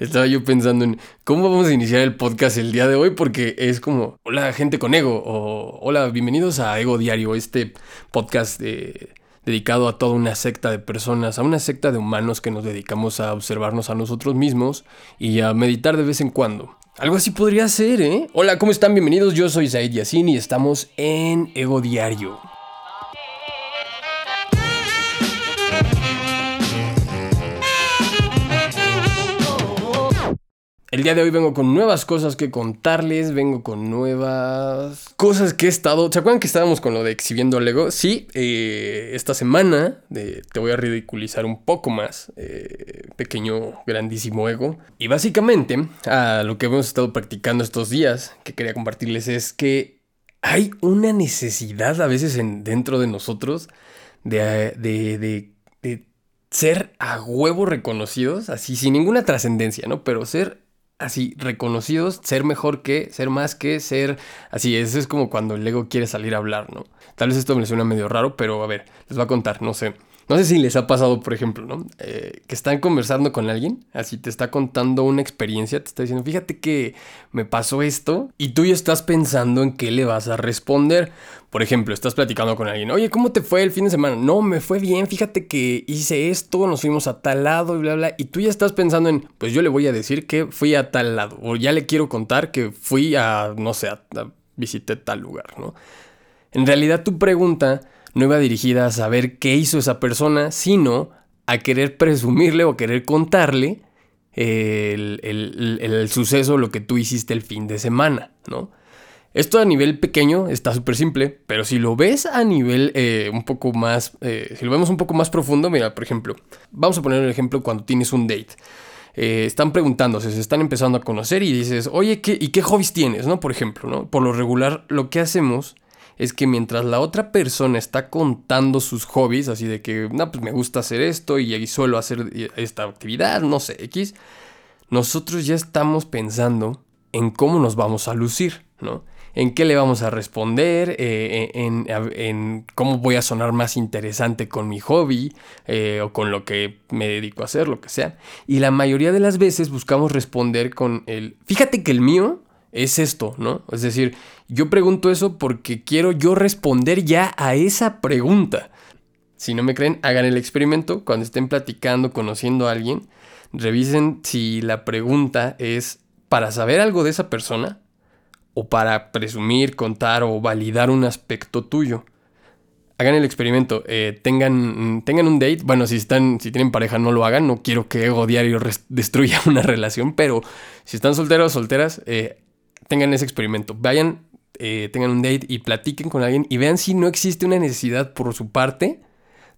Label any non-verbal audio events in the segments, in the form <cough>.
estaba yo pensando en cómo vamos a iniciar el podcast el día de hoy, porque es como, hola gente con ego, o hola, bienvenidos a Ego Diario, este podcast dedicado a toda una secta de personas, a una secta de humanos que nos dedicamos a observarnos a nosotros mismos y a meditar de vez en cuando. Algo así podría ser, ¿eh? Hola, ¿cómo están? Bienvenidos, yo soy Said Yassin y estamos en Ego Diario. El día de hoy vengo con nuevas cosas que contarles, vengo con nuevas cosas que he estado... ¿Se acuerdan que estábamos con lo de exhibiendo Lego? Sí, eh, esta semana te voy a ridiculizar un poco más, eh, pequeño, grandísimo ego. Y básicamente, a lo que hemos estado practicando estos días, que quería compartirles es que hay una necesidad a veces en, dentro de nosotros de, de, de, de ser a huevo reconocidos, así sin ninguna trascendencia, ¿no? Pero ser así reconocidos, ser mejor que, ser más que, ser así. Eso es como cuando el ego quiere salir a hablar, ¿no? Tal vez esto me suena medio raro, pero a ver, les voy a contar, no sé. No sé si les ha pasado, por ejemplo, ¿no? Eh, que están conversando con alguien, así te está contando una experiencia, te está diciendo, fíjate que me pasó esto, y tú ya estás pensando en qué le vas a responder. Por ejemplo, estás platicando con alguien, oye, ¿cómo te fue el fin de semana? No, me fue bien, fíjate que hice esto, nos fuimos a tal lado y bla, bla, y tú ya estás pensando en, pues yo le voy a decir que fui a tal lado, o ya le quiero contar que fui a, no sé, a, a visité tal lugar, ¿no? En realidad tu pregunta no iba dirigida a saber qué hizo esa persona, sino a querer presumirle o querer contarle el, el, suceso, lo que tú hiciste el fin de semana, ¿no? Esto a nivel pequeño está súper simple, pero si lo ves a nivel eh, un poco más, eh, si lo vemos un poco más profundo, mira, por ejemplo, vamos a poner un ejemplo cuando tienes un date. Eh, están preguntándose, se están empezando a conocer y dices, oye, ¿qué, ¿y qué hobbies tienes? ¿no? Por ejemplo, ¿no? Por lo regular, lo que hacemos es que mientras la otra persona está contando sus hobbies, así de que, pues me gusta hacer esto y suelo hacer esta actividad, no sé, X, nosotros ya estamos pensando en cómo nos vamos a lucir, ¿no? En qué le vamos a responder, eh, en, cómo voy a sonar más interesante con mi hobby eh, o con lo que me dedico a hacer, lo que sea. Y la mayoría de las veces buscamos responder con el, fíjate que el mío es esto, ¿no? Es decir, yo pregunto eso porque quiero yo responder ya a esa pregunta. Si no me creen, hagan el experimento cuando estén platicando, conociendo a alguien, revisen si la pregunta es para saber algo de esa persona o para presumir, contar o validar un aspecto tuyo. Hagan el experimento, eh, tengan, tengan un date, bueno, si están, si tienen pareja no lo hagan, no quiero que ego diario destruya <laughs> una relación, pero si están solteros o solteras, eh, tengan ese experimento. Vayan, eh, tengan un date y platiquen con alguien y vean si no existe una necesidad por su parte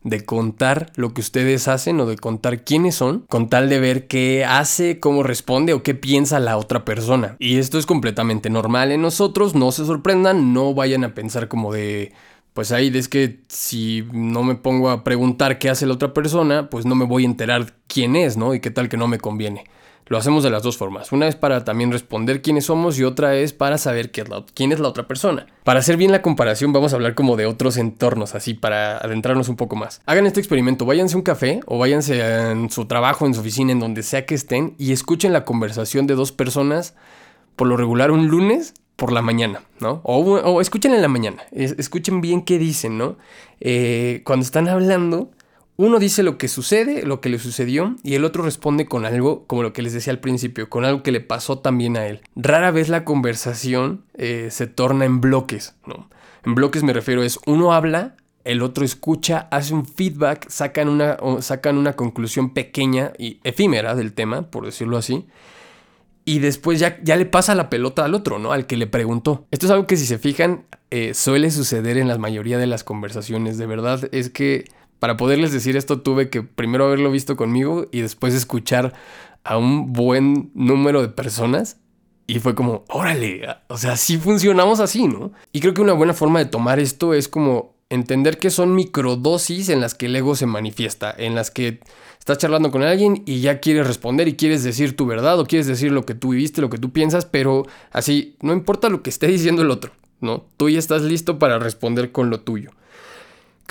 de contar lo que ustedes hacen o de contar quiénes son, con tal de ver qué hace, cómo responde o qué piensa la otra persona. Y esto es completamente normal en nosotros, no se sorprendan, no vayan a pensar como de... Pues ahí es que si no me pongo a preguntar qué hace la otra persona, pues no me voy a enterar quién es, ¿no? Y qué tal que no me conviene. Lo hacemos de las dos formas. Una es para también responder quiénes somos y otra es para saber quién es la otra persona. Para hacer bien la comparación vamos a hablar como de otros entornos, así para adentrarnos un poco más. Hagan este experimento, váyanse a un café o váyanse en su trabajo, en su oficina, en donde sea que estén y escuchen la conversación de dos personas, por lo regular un lunes por la mañana, ¿no? O, escuchen en la mañana, escuchen bien qué dicen, ¿no? Eh, cuando están hablando uno dice lo que sucede, lo que le sucedió, y el otro responde con algo, como lo que les decía al principio, con algo que le pasó también a él. Rara vez la conversación eh, se torna en bloques, ¿no? En bloques me refiero es uno habla, el otro escucha, hace un feedback, sacan una, sacan una conclusión pequeña y efímera del tema, por decirlo así, y después ya, ya le pasa la pelota al otro, ¿no? Al que le preguntó. Esto es algo que si se fijan eh, suele suceder en la mayoría de las conversaciones, de verdad, es que para poderles decir esto tuve que primero haberlo visto conmigo y después escuchar a un buen número de personas. Y fue como, órale, o sea, sí funcionamos así, ¿no? Y creo que una buena forma de tomar esto es como entender que son microdosis en las que el ego se manifiesta, en las que estás charlando con alguien y ya quieres responder y quieres decir tu verdad o quieres decir lo que tú viviste, lo que tú piensas, pero así, no importa lo que esté diciendo el otro, ¿no? Tú ya estás listo para responder con lo tuyo.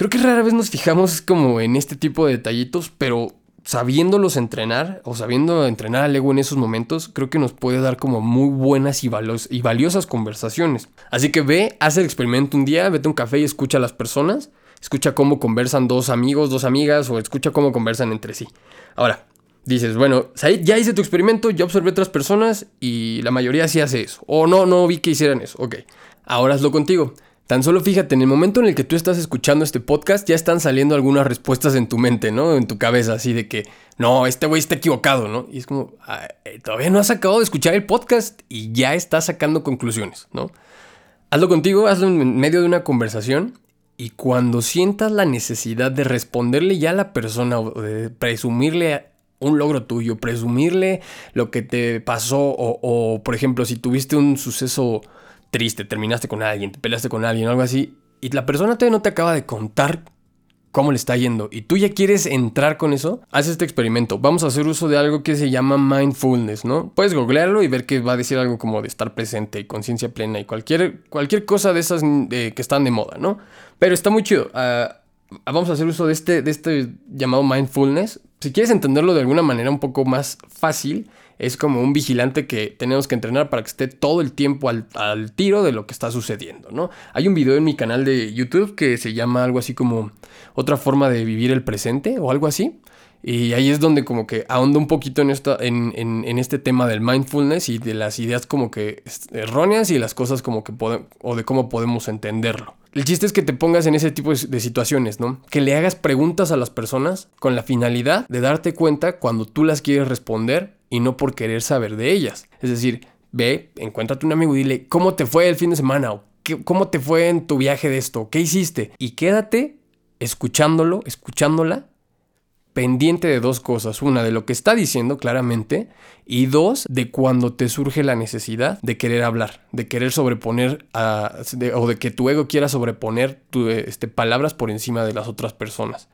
Creo que rara vez nos fijamos como en este tipo de detallitos, pero sabiéndolos entrenar o sabiendo entrenar al ego en esos momentos, creo que nos puede dar como muy buenas y, valiosas conversaciones. Así que ve, haz el experimento un día, vete a un café y escucha a las personas, escucha cómo conversan dos amigos, dos amigas o escucha cómo conversan entre sí. Ahora, dices, bueno, ya hice tu experimento, ya observé otras personas y la mayoría sí hace eso. O no, no vi que hicieran eso. Ok, ahora hazlo contigo. Tan solo fíjate, en el momento en el que tú estás escuchando este podcast, ya están saliendo algunas respuestas en tu mente, ¿no? En tu cabeza, así de que, no, este güey está equivocado, ¿no? Y es como, eh, todavía no has acabado de escuchar el podcast y ya estás sacando conclusiones, ¿no? Hazlo contigo, hazlo en medio de una conversación y cuando sientas la necesidad de responderle ya a la persona o de presumirle un logro tuyo, presumirle lo que te pasó o, o por ejemplo, si tuviste un suceso triste, terminaste con alguien, te peleaste con alguien, algo así, y la persona todavía no te acaba de contar cómo le está yendo y tú ya quieres entrar con eso, haz este experimento. Vamos a hacer uso de algo que se llama mindfulness, ¿no? Puedes googlearlo y ver que va a decir algo como de estar presente y conciencia plena y cualquier, cualquier cosa de esas que están de moda, ¿no? Pero está muy chido. Ah, vamos a hacer uso de este, de este llamado mindfulness. Si quieres entenderlo de alguna manera un poco más fácil, es como un vigilante que tenemos que entrenar para que esté todo el tiempo al, tiro de lo que está sucediendo, ¿no? Hay un video en mi canal de YouTube que se llama algo así como otra forma de vivir el presente o algo así. Y ahí es donde como que ahondo un poquito en, esta, en, en, este tema del mindfulness y de las ideas como que erróneas y las cosas como que podemos, o de cómo podemos entenderlo. El chiste es que te pongas en ese tipo de situaciones, ¿no? Que le hagas preguntas a las personas con la finalidad de darte cuenta cuando tú las quieres responder y no por querer saber de ellas. Es decir, ve, encuéntrate un amigo y dile, ¿cómo te fue el fin de semana? ¿O ¿Cómo te fue en tu viaje de esto? ¿Qué hiciste? Y quédate escuchándolo, escuchándola, pendiente de dos cosas. Una, de lo que está diciendo claramente. Y dos, de cuando te surge la necesidad de querer hablar, de querer sobreponer o de que tu ego quiera sobreponer tu, este, palabras por encima de las otras personas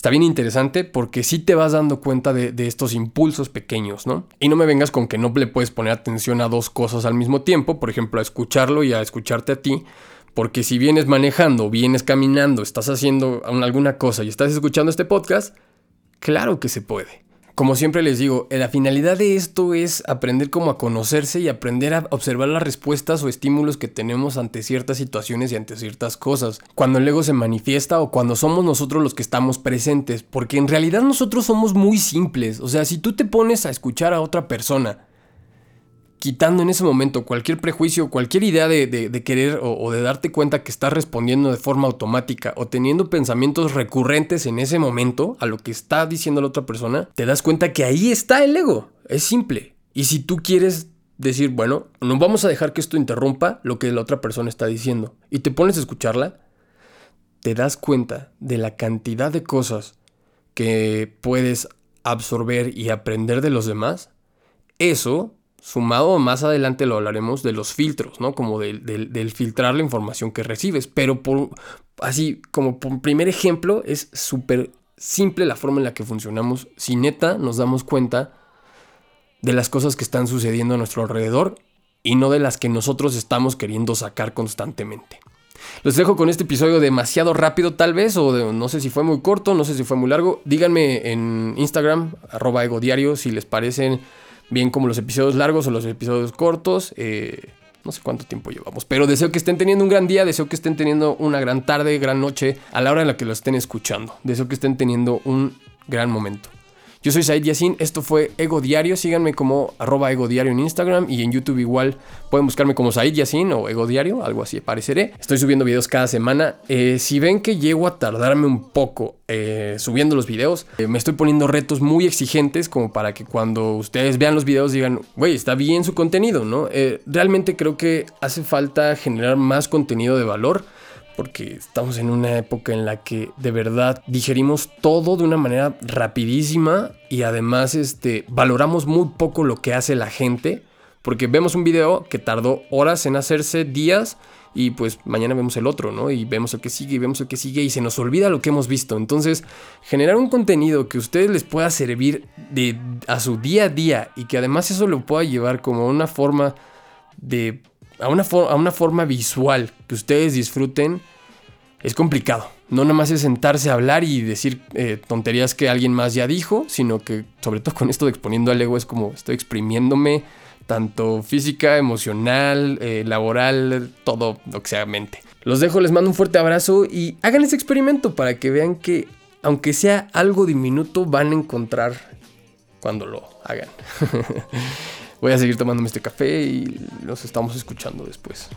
está bien interesante porque sí te vas dando cuenta de, estos impulsos pequeños, ¿no? Y no me vengas con que no le puedes poner atención a dos cosas al mismo tiempo, por ejemplo, a escucharlo y a escucharte a ti, porque si vienes manejando, vienes caminando, estás haciendo alguna cosa y estás escuchando este podcast, claro que se puede. Como siempre les digo, la finalidad de esto es aprender cómo a conocerse y aprender a observar las respuestas o estímulos que tenemos ante ciertas situaciones y ante ciertas cosas. Cuando el ego se manifiesta o cuando somos nosotros los que estamos presentes, porque en realidad nosotros somos muy simples. O sea, si tú te pones a escuchar a otra persona, quitando en ese momento cualquier prejuicio, cualquier idea de, querer o, de darte cuenta que estás respondiendo de forma automática o teniendo pensamientos recurrentes en ese momento a lo que está diciendo la otra persona, te das cuenta que ahí está el ego. Es simple. Y si tú quieres decir, bueno, no vamos a dejar que esto interrumpa lo que la otra persona está diciendo, y te pones a escucharla, te das cuenta de la cantidad de cosas que puedes absorber y aprender de los demás, eso Sumado más adelante lo hablaremos de los filtros, ¿no? Como del, filtrar la información que recibes. Pero por, así como por primer ejemplo, es súper simple la forma en la que funcionamos. Si neta nos damos cuenta de las cosas que están sucediendo a nuestro alrededor y no de las que nosotros estamos queriendo sacar constantemente. Los dejo con este episodio demasiado rápido tal vez, o no sé si fue muy corto, no sé si fue muy largo. Díganme en Instagram, arroba ego diario, si les parecen bien como los episodios largos o los episodios cortos. Eh, no sé cuánto tiempo llevamos, pero deseo que estén teniendo un gran día, deseo que estén teniendo una gran tarde, gran noche a la hora en la que lo estén escuchando. Deseo que estén teniendo un gran momento. Yo soy Said Yassin, esto fue Ego Diario, síganme como arroba Ego Diario en Instagram y en YouTube igual pueden buscarme como Said Yassin o Ego Diario, algo así apareceré. Estoy subiendo videos cada semana. Eh, si ven que llego a tardarme un poco eh, subiendo los videos, eh, me estoy poniendo retos muy exigentes como para que cuando ustedes vean los videos digan, güey, está bien su contenido, ¿no? realmente creo que hace falta generar más contenido de valor porque estamos en una época en la que de verdad digerimos todo de una manera rapidísima y además este, valoramos muy poco lo que hace la gente, porque vemos un video que tardó horas en hacerse, días, y pues mañana vemos el otro, ¿no? Y vemos el que sigue y vemos el que sigue y se nos olvida lo que hemos visto. Entonces, generar un contenido que a ustedes les pueda servir de, a su día a día y que además eso lo pueda llevar como una forma de... A una, a una forma visual que ustedes disfruten, es complicado. No nada más es sentarse a hablar y decir eh, tonterías que alguien más ya dijo, sino que sobre todo con esto de exponiendo al ego es como estoy exprimiéndome tanto física, emocional, eh, laboral, todo lo que sea mente. Los dejo, les mando un fuerte abrazo y hagan ese experimento para que vean que aunque sea algo diminuto van a encontrar cuando lo hagan. <laughs> voy a seguir tomándome este café y nos estamos escuchando después.